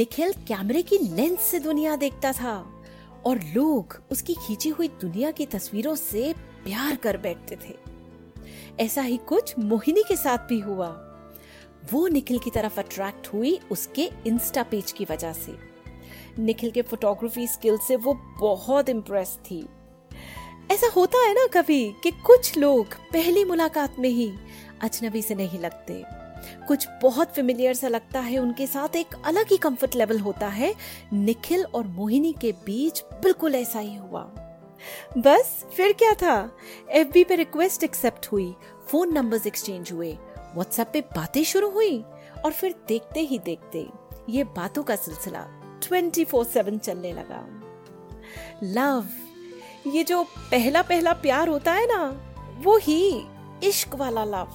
निखिल कैमरे की लेंस से दुनिया देखता था और लोग उसकी खींची हुई दुनिया की तस्वीरों से प्यार कर बैठते थे। ऐसा ही कुछ मोहिनी के साथ भी हुआ। वो निखिल की तरफ़ अट्रैक्ट हुई उसके इंस्टा पेज की वजह से। निखिल के फोटोग्राफी स्किल से वो बहुत इम्प्रेस थी। ऐसा होता है ना कभी कि कुछ लोग पहली मुलाकात में ही अजनबी से नहीं लगते। कुछ बहुत फेमिलियर सा लगता है, उनके साथ एक अलग ही कंफर्ट लेवल होता है। निखिल और मोहिनी के बीच बिल्कुल ऐसा ही हुआ। बस, फिर क्या था? एफबी पे रिक्वेस्ट एक्सेप्ट हुई फ़ोन नंबर्स एक्सचेंज हुए व्हाट्सएप पे बातें शुरू हुई और फिर देखते ही देखते ये बातों का सिलसिला 24/7 चलने लगा। लव ये जो पहला पहला प्यार होता है ना, वो ही इश्क वाला लव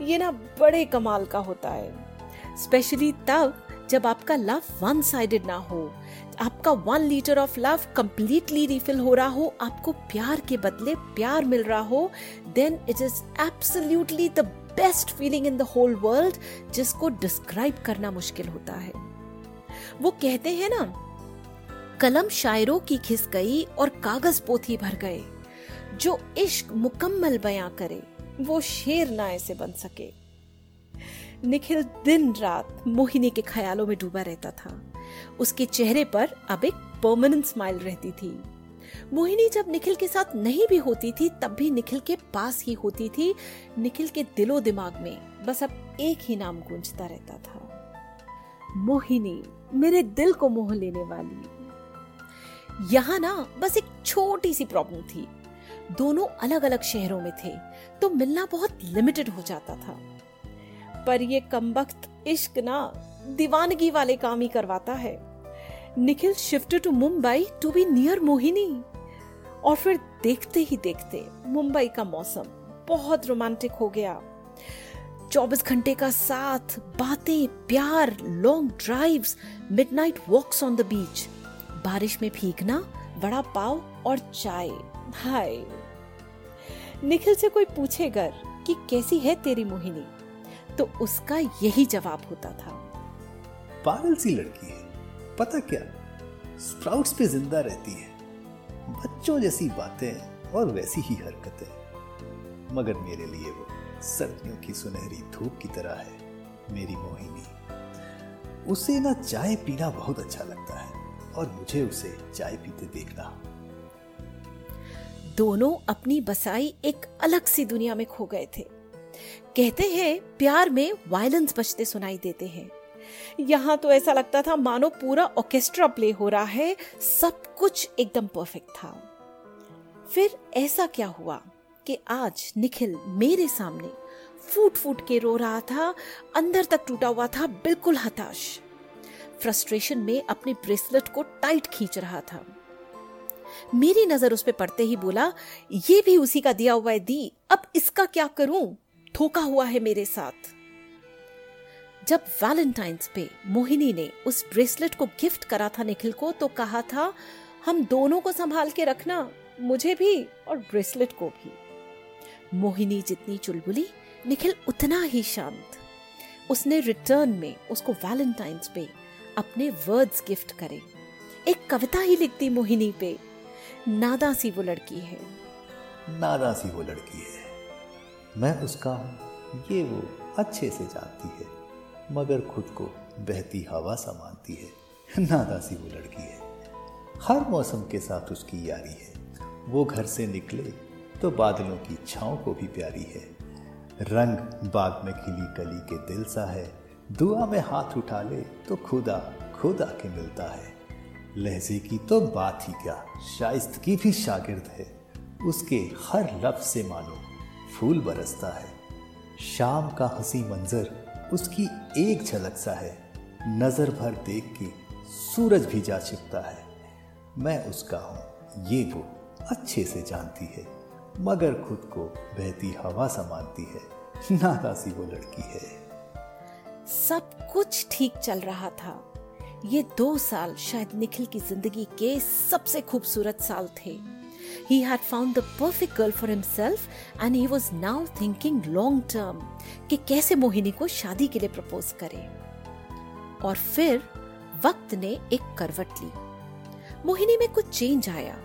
ये ना बड़े कमाल का होता है। स्पेशली तब जब आपका लव वन साइडेड ना हो, आपका one litre of love completely refill हो रहा हो, आपको प्यार के बदले प्यार मिल रहा हो then it is absolutely the best feeling in the whole world जिसको डिस्क्राइब करना मुश्किल होता है। वो कहते हैं ना, कलम शायरों की खिस गई और कागज़ पोथी भर गए, जो इश्क मुकम्मल बयां करे। वो शेर ना ऐसे बन सके। निखिल दिन रात मोहिनी के ख्यालों में डूबा रहता था। उसके चेहरे पर अब एक परमानेंट स्माइल रहती थी। मोहिनी जब निखिल के साथ नहीं भी होती थी, तब भी निखिल के पास ही होती थी, निखिल के दिलो दिमाग में बस अब एक ही नाम गूंजता रहता था। मोहिनी, मेरे दिल को मोह लेने वाली। यहाँ ना बस एक छोटी सी प्रॉब्लम थी। दोनों अलग अलग शहरों में थे तो मिलना बहुत लिमिटेड हो जाता था। पर ये कमबख्त इश्क ना दीवानगी वाले काम ही करवाता है। Nikhil shift to Mumbai to be near Mohini. और फिर देखते ही देखते मुंबई का मौसम बहुत रोमांटिक हो गया। 24 घंटे का साथ, बातें, प्यार long drives midnight walks on the beach बारिश में भीगना बड़ा पाव और चाय। हाय। निखिल से कोई पूछे गर कि कैसी है तेरी मोहिनी? तो उसका यही जवाब होता था। पागल सी लड़की है। पता क्या? स्प्राउट्स पे ज़िंदा रहती है। बच्चों जैसी बातें और वैसी ही हरकतें। मगर मेरे लिए वो सर्दियों की सुनहरी धूप की तरह है, मेरी मोहिनी। उसे ना चाय पीना बहुत अच्छा लगता है और मुझे उसे चाय पीते देखना दोनों अपनी बसाई एक अलग सी दुनिया में खो गए थे। कहते हैं, प्यार में वायलेंस बजते सुनाई देते हैं। यहाँ तो ऐसा लगता था मानो पूरा ऑर्केस्ट्रा प्ले हो रहा है, सब कुछ एकदम परफेक्ट था। फिर ऐसा क्या हुआ कि आज निखिल मेरे सामने फूट फूट के रो रहा था, अंदर तक टूटा हुआ था, बिल्कुल हताश। फ्रस्ट्रेशन में अपने ब्रेसलेट को टाइट खींच रहा था। मेरी नज़र उस पर पड़ते ही बोला, ये भी उसी का दिया हुआ है, दी, अब इसका क्या करूँ? धोखा हुआ है मेरे साथ. जब वैलेंटाइंस पे मोहिनी ने उस ब्रेसलेट को गिफ्ट करा था निखिल को तो कहा था, हम दोनों को संभाल के रखना, मुझे भी और ब्रेसलेट को भी. मोहिनी जितनी चुलबुली, निखिल उतना ही शांत। उसने रिटर्न में उसको वैलेंटाइंस पे अपने वर्ड्स गिफ्ट करे। एक कविता ही लिखती मोहिनी पे। नादा सी वो लड़की है। नादा सी वो लड़की है। मैं उसका हूँ ये वो अच्छे से जानती है, मगर खुद को बहती हवा सा मानती है। नादा सी वो लड़की है। हर मौसम के साथ उसकी यारी है। वो घर से निकले तो बादलों की छाँव को भी प्यारी है। रंग बाग में खिली कली के दिल सा है। दुआ में हाथ उठा ले तो खुदा, खुद आके मिलता है। लहजे की तो बात ही क्या? शाइस्त की भी शागिर्द है। उसके हर लफ्ज से मानो फूल बरसता है। शाम का हँसी मंजर उसकी एक झलक सा है। नज़र भर देख के सूरज भी जा छिपता है। मैं उसका हूँ, ये वो अच्छे से जानती है। मगर खुद को बहती हवा समानती है। नादासी वो लड़की है। सब कुछ ठीक चल रहा था। ये दो साल शायद निखिल की ज़िंदगी के सबसे खूबसूरत साल थे। He had found the perfect girl for himself and he was now thinking long term कि कैसे मोहिनी को शादी के लिए प्रपोज करे। और फिर वक्त ने एक करवट ली। मोहिनी में कुछ चेंज आया।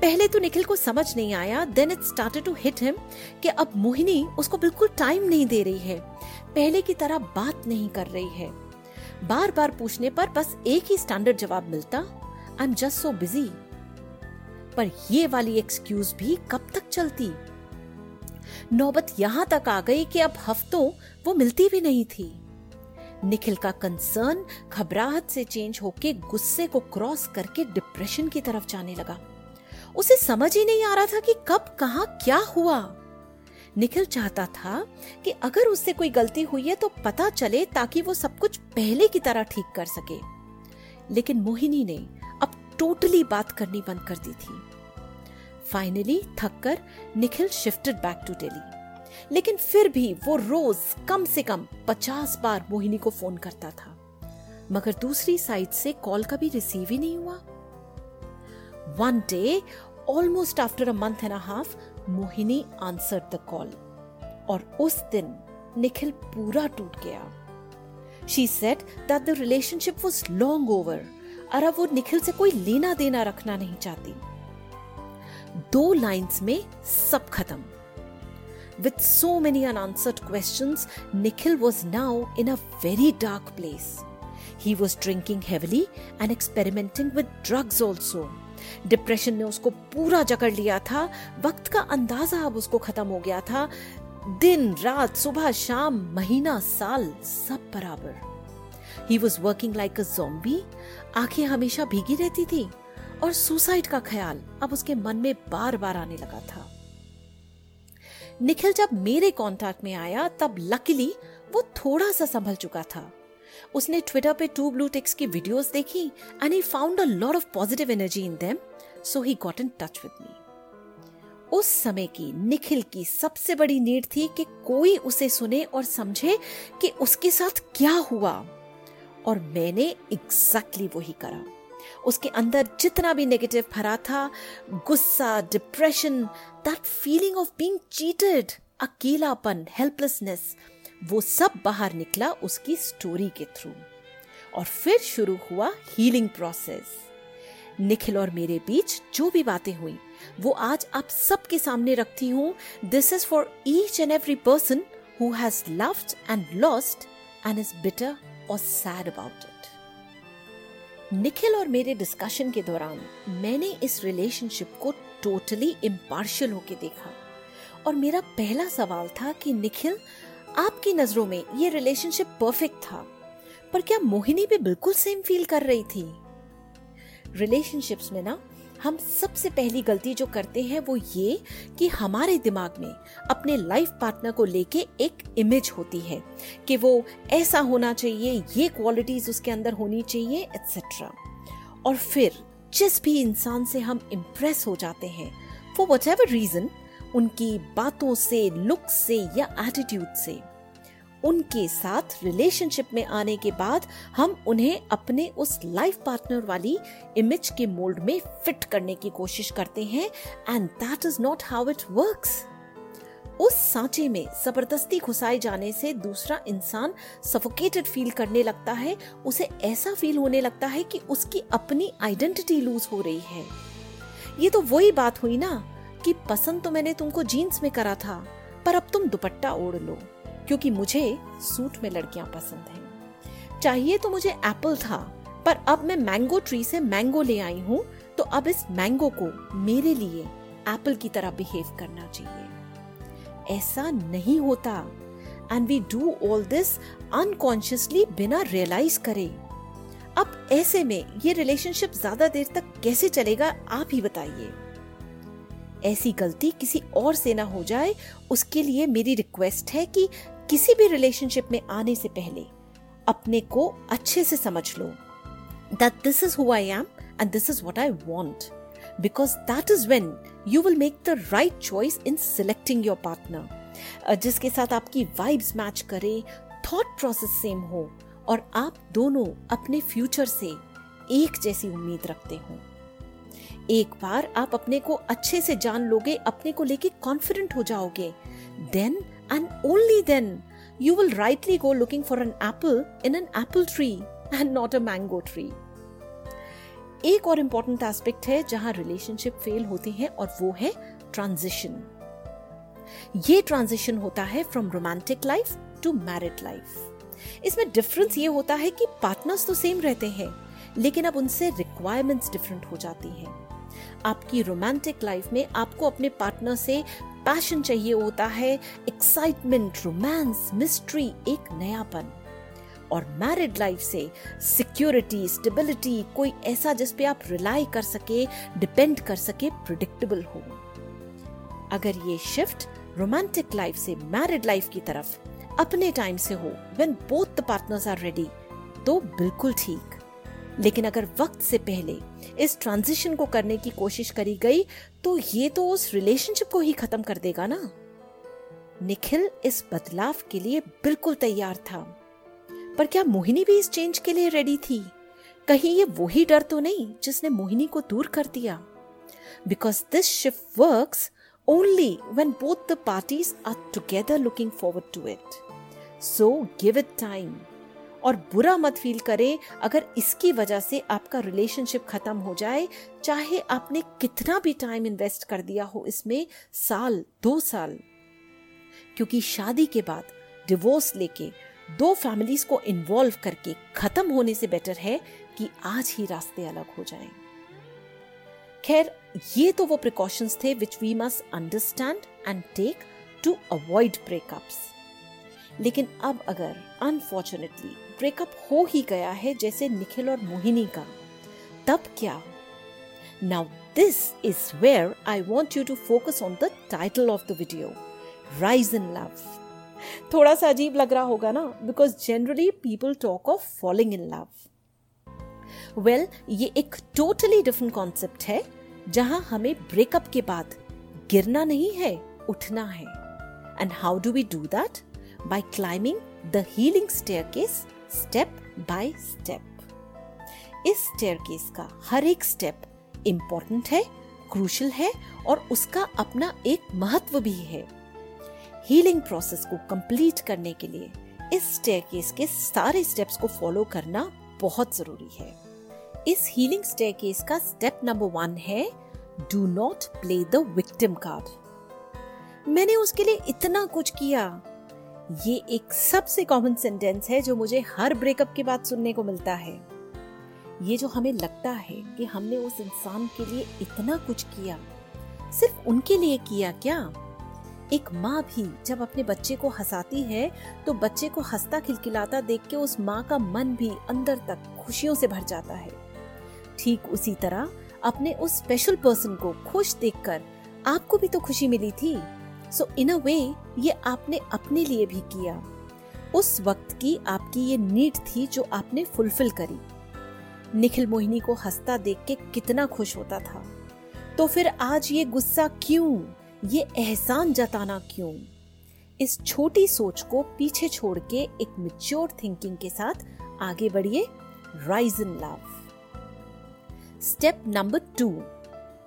पहले तो निखिल को समझ नहीं आया then it started to hit him कि अब मोहिनी उसको बिल्कुल टाइम नहीं दे रही है। पहले की तरह बात नहीं कर रही है। बार बार पूछने पर बस एक ही स्टैंडर्ड जवाब मिलता I am just so busy पर ये वाली एक्सक्यूज भी कब तक चलती? नौबत यहाँ तक आ गई कि अब हफ्तों वो मिलती भी नहीं थी। निखिल का कंसर्न घबराहट से चेंज होके गुस्से को क्रॉस करके डिप्रेशन की तरफ़ जाने लगा। उसे समझ ही नहीं आ रहा था कि कब, कहा, क्या हुआ। निखिल चाहता था कि अगर उससे कोई गलती हुई है तो पता चले ताकि वो सब कुछ पहले की तरह ठीक कर सके। लेकिन मोहिनी ने अब टोटली बात करनी बंद कर दी थी। Finally थककर Nikhil shifted back to Delhi लेकिन फिर भी वो रोज कम से कम पचास बार मोहिनी को फ़ोन करता था। मगर दूसरी साइड से कॉल कभी रिसीव ही नहीं हुआ। One day almost after a month and half Mohini answer the call और उस दिन निखिल पूरा टूट गया she said that the relationship was long over और अब वो निखिल से कोई लेना देना रखना नहीं चाहती दो लाइंस में सब खत्म With so many unanswered questions, Nikhil was now in a very dark place. He was drinking heavily and experimenting with drugs also. Depression ने उसको पूरा जकड़ लिया था। वक्त का अंदाज़ा अब उसको खत्म हो गया था। दिन, रात, सुबह, शाम, महीना, साल, सब बराबर। He was working like a zombie आँखें हमेशा भीगी रहती थी और सुसाइड का ख्याल अब उसके मन में बार बार आने लगा था। निखिल जब मेरे कांटेक्ट में आया, तब लकीली वो थोड़ा सा संभल चुका था। उसने ट्विटर पे टू ब्लू टिक्स की वीडियोस देखी and he found a lot of positive energy in them so he got in touch with me उस समय की, निखिल की सबसे बड़ी नीड थी कि कोई उसे सुने और समझे कि उसके साथ क्या हुआ। और मैंने एग्जैक्टली exactly वही करा। उसके अंदर जितना भी नेगेटिव भरा था, गुस्सा depression that feeling of being cheated अकेलापन हेल्पलेसनेस वो सब बाहर निकला उसकी स्टोरी के थ्रू और फिर शुरू हुआ हीलिंग प्रोसेस निखिल और मेरे बीच जो भी बातें हुई, वो आज आप सबके सामने रखती हूँ। This is for each and every person who has loved and lost and is bitter और सैड अबाउट इट निखिल और मेरे डिस्कशन के दौरान मैंने इस रिलेशनशिप को टोटली इम्पार्शियल होके देखा। और मेरा पहला सवाल था कि निखिल आपकी नज़रों में ये रिलेशनशिप परफेक्ट था। पर क्या मोहिनी भी बिल्कुल सेम फील कर रही थी? रिलेशनशिप्स में ना, हम सबसे पहली गलती जो करते हैं वो ये कि हमारे दिमाग में अपने लाइफ पार्टनर को लेके एक इमेज होती है कि वो ऐसा होना चाहिए, ये क्वालिटीज उसके अंदर होनी चाहिए एक्सेट्रा और फिर जिस भी इंसान से हम इम्प्रेस हो जाते हैं फॉर वट एवर रीजन उनकी बातों से लुक से या एटीट्यूड से उनके साथ रिलेशनशिप में आने के बाद हम उन्हें अपने उस लाइफ पार्टनर वाली इमेज के मोल्ड में फिट करने की कोशिश करते हैं and that is not how it works उस सांचे में ज़बरदस्ती घुसाए जाने से दूसरा इंसान सफोकेटेड फील करने लगता है, उसे ऐसा फील होने लगता है कि उसकी अपनी आइडेंटिटी लूज हो रही है। ये तो वही बात हुई ना कि पसंद तो मैंने तुमको जीन्स में करा था, पर अब तुम दुपट्टा ओढ़ लो। क्योंकि मुझे सूट में लड़कियाँ पसंद हैं। चाहिए तो मुझे एप्पल था, पर अब मैं मैंगो ट्री से मैंगो ले आई हूँ तो अब इस मैंगो को मेरे लिए एप्पल की तरह बिहेव करना चाहिए। ऐसा नहीं होता। And we do all this unconsciously बिना रियलाइज़ करे। अब ऐसे में ये रिलेशनशिप ज़्यादा देर तक कैसे चलेगा, आप ही बताइए। ऐसी गलती किसी और से ना हो जाए, उसके लिए मेरी रिक्वेस्ट है कि किसी भी रिलेशनशिप में आने से पहले अपने को अच्छे से समझ लो that this is who I am and this is what I want because that is when you will make the right choice in selecting your partner जिसके साथ आपकी वाइब्स मैच करे थॉट प्रोसेस सेम हो और आप दोनों अपने future से एक जैसी उम्मीद रखते हो। एक बार आप अपने को अच्छे से जान लोगे, अपने को लेके कॉन्फिडेंट हो जाओगे then and only then you will rightly go looking for an apple in an apple tree and not a mango tree एक और इंपॉर्टेंट एस्पेक्ट है जहाँ रिलेशनशिप फेल होती है और वो है ट्रांजिशन ये ट्रांजिशन होता है from romantic life to married life इसमें डिफरेंस ये होता है कि पार्टनर्स तो सेम रहते हैं, लेकिन अब उनसे रिक्वायरमेंट्स डिफरेंट हो जाती हैं। आपकी रोमांटिक लाइफ में आपको अपने पार्टनर से पैशन चाहिए होता है एक्साइटमेंट रोमांस मिस्ट्री एक नयापन। और मैरिड लाइफ से सिक्योरिटी स्टेबिलिटी कोई ऐसा जिस पे आप रिलाई कर सके डिपेंड कर सके प्रिडिक्टेबल हो। अगर ये शिफ्ट रोमांटिक लाइफ से मैरिड लाइफ की तरफ़ अपने टाइम से हो when both the partners are ready तो बिल्कुल ठीक। लेकिन अगर वक्त से पहले इस ट्रांजिशन को करने की कोशिश करी गई तो ये तो उस रिलेशनशिप को ही खत्म कर देगा ना निखिल इस बदलाव के लिए बिल्कुल तैयार था पर क्या मोहिनी भी इस चेंज के लिए रेडी थी कहीं ये वही डर तो नहीं जिसने मोहिनी को दूर कर दिया because this shift works only when both the parties are together looking forward to it. So, give it. और बुरा मत फील करें अगर इसकी वजह से आपका रिलेशनशिप खत्म हो जाए। चाहे आपने कितना भी टाइम इन्वेस्ट कर दिया हो इसमें साल, दो साल। क्योंकि शादी के बाद डिवोर्स लेके दो फैमिलीज़ को इन्वॉल्व करके खत्म होने से बेटर है कि आज ही रास्ते अलग हो जाएँ। खैर, ये तो वो प्रिकॉशंस थे which we must understand and take to avoid breakups लेकिन अब अगर अनफॉर्चुनेटली ब्रेकअप हो ही गया है जैसे निखिल और मोहिनी का। तब क्या? Now this is where I want you to focus on the title of the video rise in love थोड़ा सा अजीब लग रहा होगा ना because generally people talk of falling in love well ये एक टोटली डिफरेंट कॉन्सेप्ट है, जहाँ हमें ब्रेकअप के बाद गिरना नहीं है, उठना है। And how do we do that by climbing the healing staircase step by step इस स्टेयरकेस का हर एक स्टेप इंपॉर्टेंट है क्रूशल है और उसका अपना एक महत्व भी है। हीलिंग प्रोसेस को कंप्लीट करने के लिए इस स्टेयरकेस के सारे स्टेप्स को फॉलो करना बहुत ज़रूरी है। इस हीलिंग स्टेयरकेस का स्टेप नंबर वन है do not play the victim card मैंने उसके लिए इतना कुछ किया ये एक सबसे कॉमन सेंटेंस है जो मुझे हर ब्रेकअप के बाद सुनने को मिलता है। ये जो हमें लगता है कि हमने उस इंसान के लिए इतना कुछ किया, सिर्फ़ उनके लिए किया क्या? एक माँ भी जब अपने बच्चे को हंसाती है तो बच्चे को हंसता खिलखिलाता देख के उस माँ का मन भी अंदर तक खुशियों से भर जाता है। ठीक उसी तरह अपने उस स्पेशल पर्सन को खुश देखकर आपको भी तो खुशी मिली थी। सो इन अ वे ये आपने अपने लिए भी किया। उस वक्त की आपकी ये नीड थी जो आपने फुलफिल करी। निखिल मोहिनी को हंसता देख के कितना खुश होता था। तो फिर आज ये गुस्सा क्यों? ये एहसान जताना क्यों? इस छोटी सोच को पीछे छोड़ के एक मिच्योर थिंकिंग के साथ आगे बढ़िए। Rise in love step number two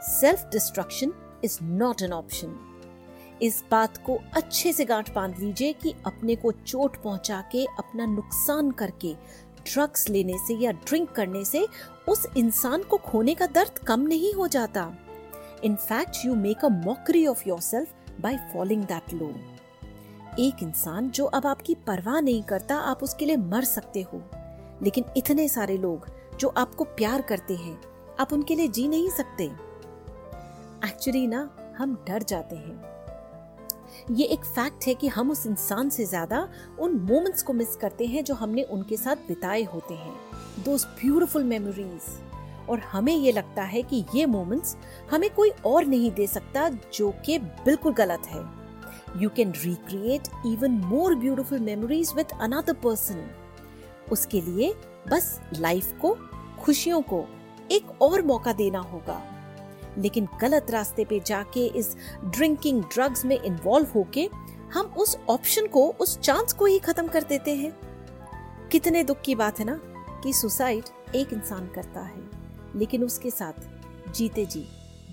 self destruction is not an option इस बात को अच्छे से गांठ बाँध लीजिए कि अपने को चोट पहुँचा के, अपना नुकसान करके ड्रग्स लेने से या ड्रिंक करने से उस इंसान को खोने का दर्द कम नहीं हो जाता। In fact you make a mockery of yourself by following that लो एक इंसान जो अब आपकी परवाह नहीं करता, आप उसके लिए मर सकते हो। लेकिन इतने सारे लोग जो आपको प्यार करते हैं, आप उनके लिए जी नहीं सकते। एक्चुअली ना, हम डर जाते हैं। ये एक फैक्ट है कि हम उस इंसान से ज़्यादा उन मोमेंट्स को मिस करते हैं जो हमने उनके साथ बिताए होते हैं। दोज ब्यूटिफुल मेमोरीज और हमें ये लगता है कि ये मोमेंट्स हमें कोई और नहीं दे सकता जो कि बिल्कुल गलत है। You can recreate even more beautiful memories with another person उसके लिए बस लाइफ को, खुशियों को एक और मौका देना होगा। लेकिन गलत रास्ते पे जाके इस ड्रिंकिंग ड्रग्स में इन्वॉल्व होके हम उस ऑप्शन को, उस चांस को ही खत्म कर देते हैं। कितने दुख की बात है ना कि सुसाइड एक इंसान करता है, लेकिन उसके साथ जीते जी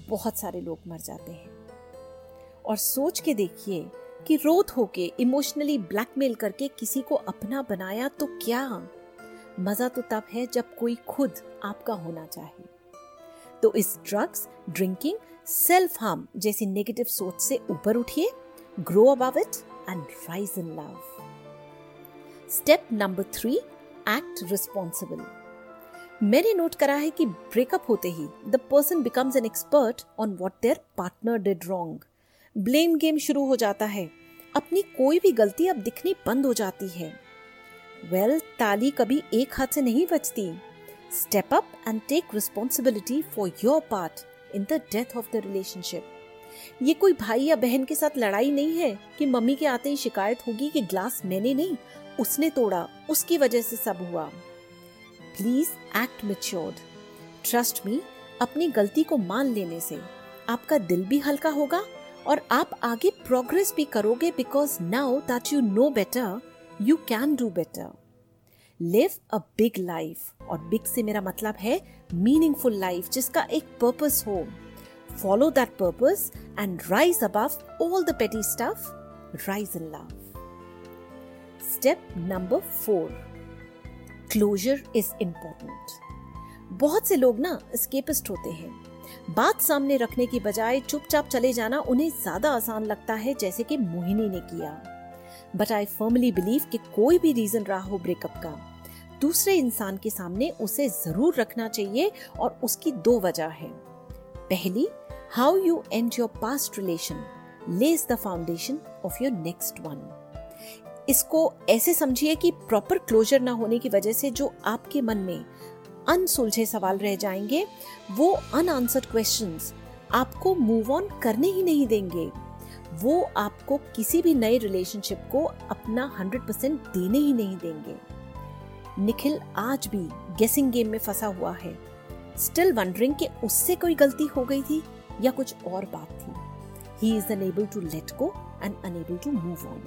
बहुत सारे लोग मर जाते हैं। और सोच के देखिए कि रोत होके इमोशनली ब्लैकमेल करके किसी को अपना बनाया तो क्या? मज़ा तो तब है जब कोई खुद आपका होना चाहे। तो इस ड्रग्स ड्रिंकिंग सेल्फ हार्म जैसी नेगेटिव सोच से ऊपर उठिए grow above it and rise in love step number three act responsible मैंने नोट करा है कि ब्रेकअप होते ही the person becomes an expert on what their partner did wrong blame game शुरू हो जाता है. अपनी कोई भी गलती अब दिखनी बंद हो जाती है. वेल well, ताली कभी एक हाथ से नहीं बचती step up and take responsibility for your part in the death of the relationship ये कोई भाई या बहन के साथ लड़ाई नहीं है कि मम्मी के आते ही शिकायत होगी कि ग्लास मैंने नहीं, उसने तोड़ा, उसकी वजह से सब हुआ। Please act matured trust me अपनी गलती को मान लेने से आपका दिल भी हल्का होगा और आप आगे प्रोग्रेस भी करोगे because now that you know better you can do better live a big life और बिग से मेरा मतलब है मीनिंगफुल लाइफ जिसका एक पर्पस हो। Follow that purpose and rise above all the petty stuff rise in love step number four closure is important बहुत से लोग ना स्केपिस्ट होते हैं। बात सामने रखने की बजाय चुपचाप चले जाना उन्हें ज़्यादा आसान लगता है, जैसे कि मोहिनी ने किया। बट आई फर्मली बिलीव कि कोई भी रीजन रहा हो ब्रेकअप का। दूसरे इंसान के सामने उसे ज़रूर रखना चाहिए और उसकी दो वजह है। पहली how you end your past relation lays the foundation of your next one इसको ऐसे समझिए कि प्रॉपर क्लोजर ना होने की वजह से जो आपके मन में अनसुलझे सवाल रह जाएँगे, वो अनआंसर्ड क्वेश्चंस आपको मूव ऑन करने ही नहीं देंगे। वो आपको किसी भी नए रिलेशनशिप को अपना 100% देने ही नहीं देंगे। निखिल आज भी गेसिंग गेम में फंसा हुआ है। स्टिल वंडरिंग कि उससे कोई गलती हो गई थी या कुछ और बात थी। He is unable to let go and unable to move on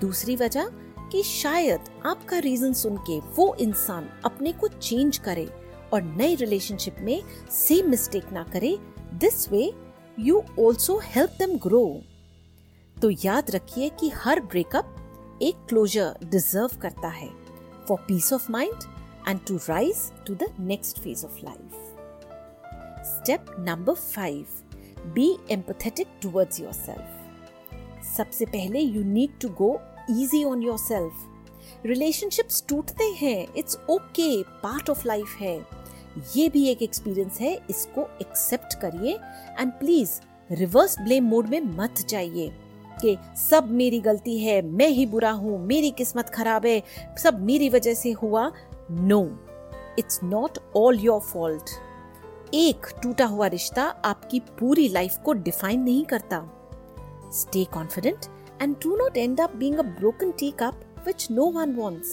दूसरी वजह कि शायद आपका रीजन सुन के वो इंसान अपने को चेंज करे और नए रिलेशनशिप में सेम मिस्टेक ना करे। This way you also help them grow तो याद रखिए कि हर ब्रेकअप एक क्लोजर डिजर्व करता है। For peace of mind and to rise to the next phase of life step number five be empathetic towards yourself सबसे पहले you need to go easy on yourself relationships टूटते हैं it's okay part of life है. ये भी एक experience है, इसको एक्सेप्ट करिए and please reverse blame mode में मत जाइए. कि सब मेरी गलती है, मैं ही बुरा हूँ, मेरी किस्मत खराब है, सब मेरी वजह से हुआ। No it's not all your fault एक टूटा हुआ रिश्ता आपकी पूरी लाइफ को डिफाइन नहीं करता। Stay confident and do not end up being a broken teacup, which no one wants.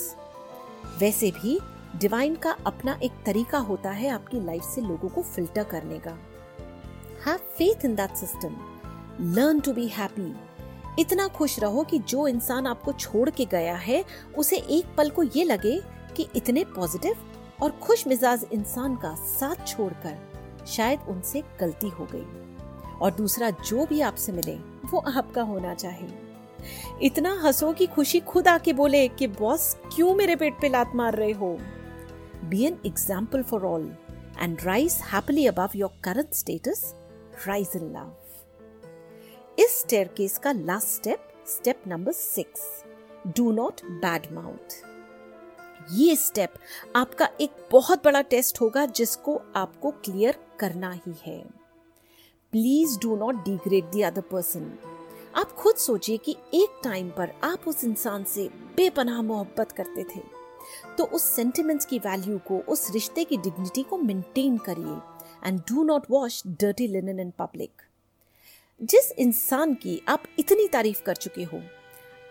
वैसे भी डिवाइन का अपना एक तरीका होता है आपकी लाइफ से लोगों को फ़िल्टर करने का। Have faith in that system learn to be happy इतना खुश रहो कि जो इंसान आपको छोड़ के गया है, उसे एक पल को ये लगे कि इतने पॉजिटिव और खुश मिजाज इंसान का साथ छोड़कर शायद उनसे गलती हो गई। और दूसरा जो भी आपसे मिले, वो आपका होना चाहिए। इतना हंसो कि खुशी खुद आके बोले कि, बॉस, क्यों मेरे पेट पे लात मार रहे हो? Be an example for all and rise happily above your current status rise in love इस स्टेयरकेस का last step step number six do not bad mouth ये स्टेप आपका एक बहुत बड़ा टेस्ट होगा जिसको आपको क्लियर करना ही है. Please do not degrade the other person आप खुद सोचिए कि एक टाइम पर आप उस इंसान से बेपनाह मोहब्बत करते थे. तो उस सेंटिमेंट्स की वैल्यू को, उस रिश्ते की डिग्निटी को मेंटेन करिए. And do not wash dirty linen in public जिस इंसान की आप इतनी तारीफ़ कर चुके हो,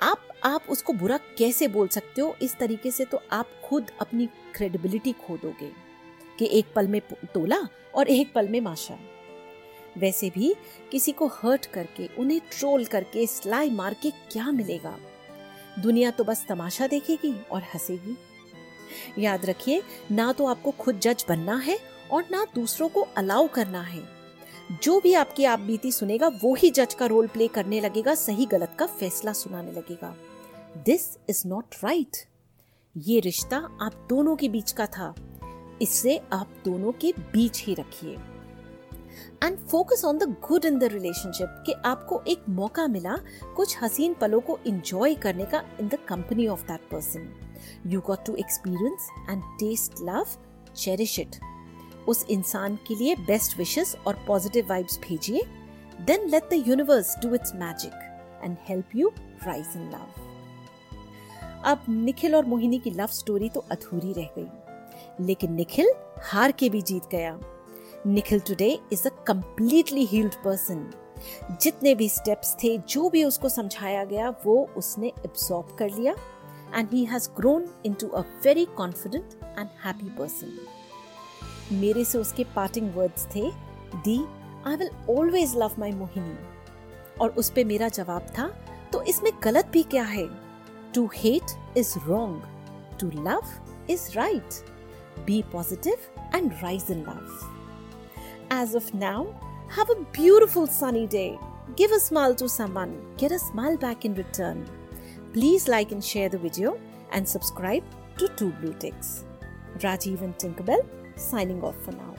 आप आप उसको बुरा कैसे बोल सकते हो? इस तरीके से तो आप खुद अपनी क्रेडिबिलिटी खो दोगे कि एक पल में तोला और एक पल में माशा। वैसे भी किसी को हर्ट करके, उन्हें ट्रोल करके स्लाई मार के क्या मिलेगा? दुनिया तो बस तमाशा देखेगी और हंसेगी। याद रखिए, ना तो आपको खुद जज बनना है और ना दूसरों को अलाउ करना है। जो भी आपकी आप बीती सुनेगा, वो ही जज का रोल प्ले करने लगेगा, सही गलत का फैसला सुनाने लगेगा। दिस इज़ नॉट राइट ये रिश्ता आप दोनों के बीच का था। इससे आप दोनों के बीच ही रखिए। And focus on the good in the relationship कि आपको एक मौका मिला कुछ हसीन पलों को इंजॉय करने का in the company of that person you got to experience and taste love cherish it उस इंसान के लिए बेस्ट विशेस और पॉजिटिव वाइब्स भेजिए। Then let the universe do its magic and help you rise in love अब निखिल और मोहिनी की love story तो अधूरी रह गई। लेकिन निखिल हार के भी जीत गया। Nikhil today is a completely healed person जितने भी स्टेप्स थे, जो भी उसको समझाया गया, वो उसने एब्सॉर्ब कर लिया। And he has grown into a very confident and happy person मेरे से उसके पार्टिंग वर्ड्स थे, the I will always love my Mohini. और उस पर मेरा जवाब था तो इसमें गलत भी क्या है? To hate is wrong to love is right be positive and rise in love as of now have beautiful sunny day give a smile to someone get a smile back in return please like and share the video and subscribe to two blue ticks Rajiv and Tinkerbell signing off for now.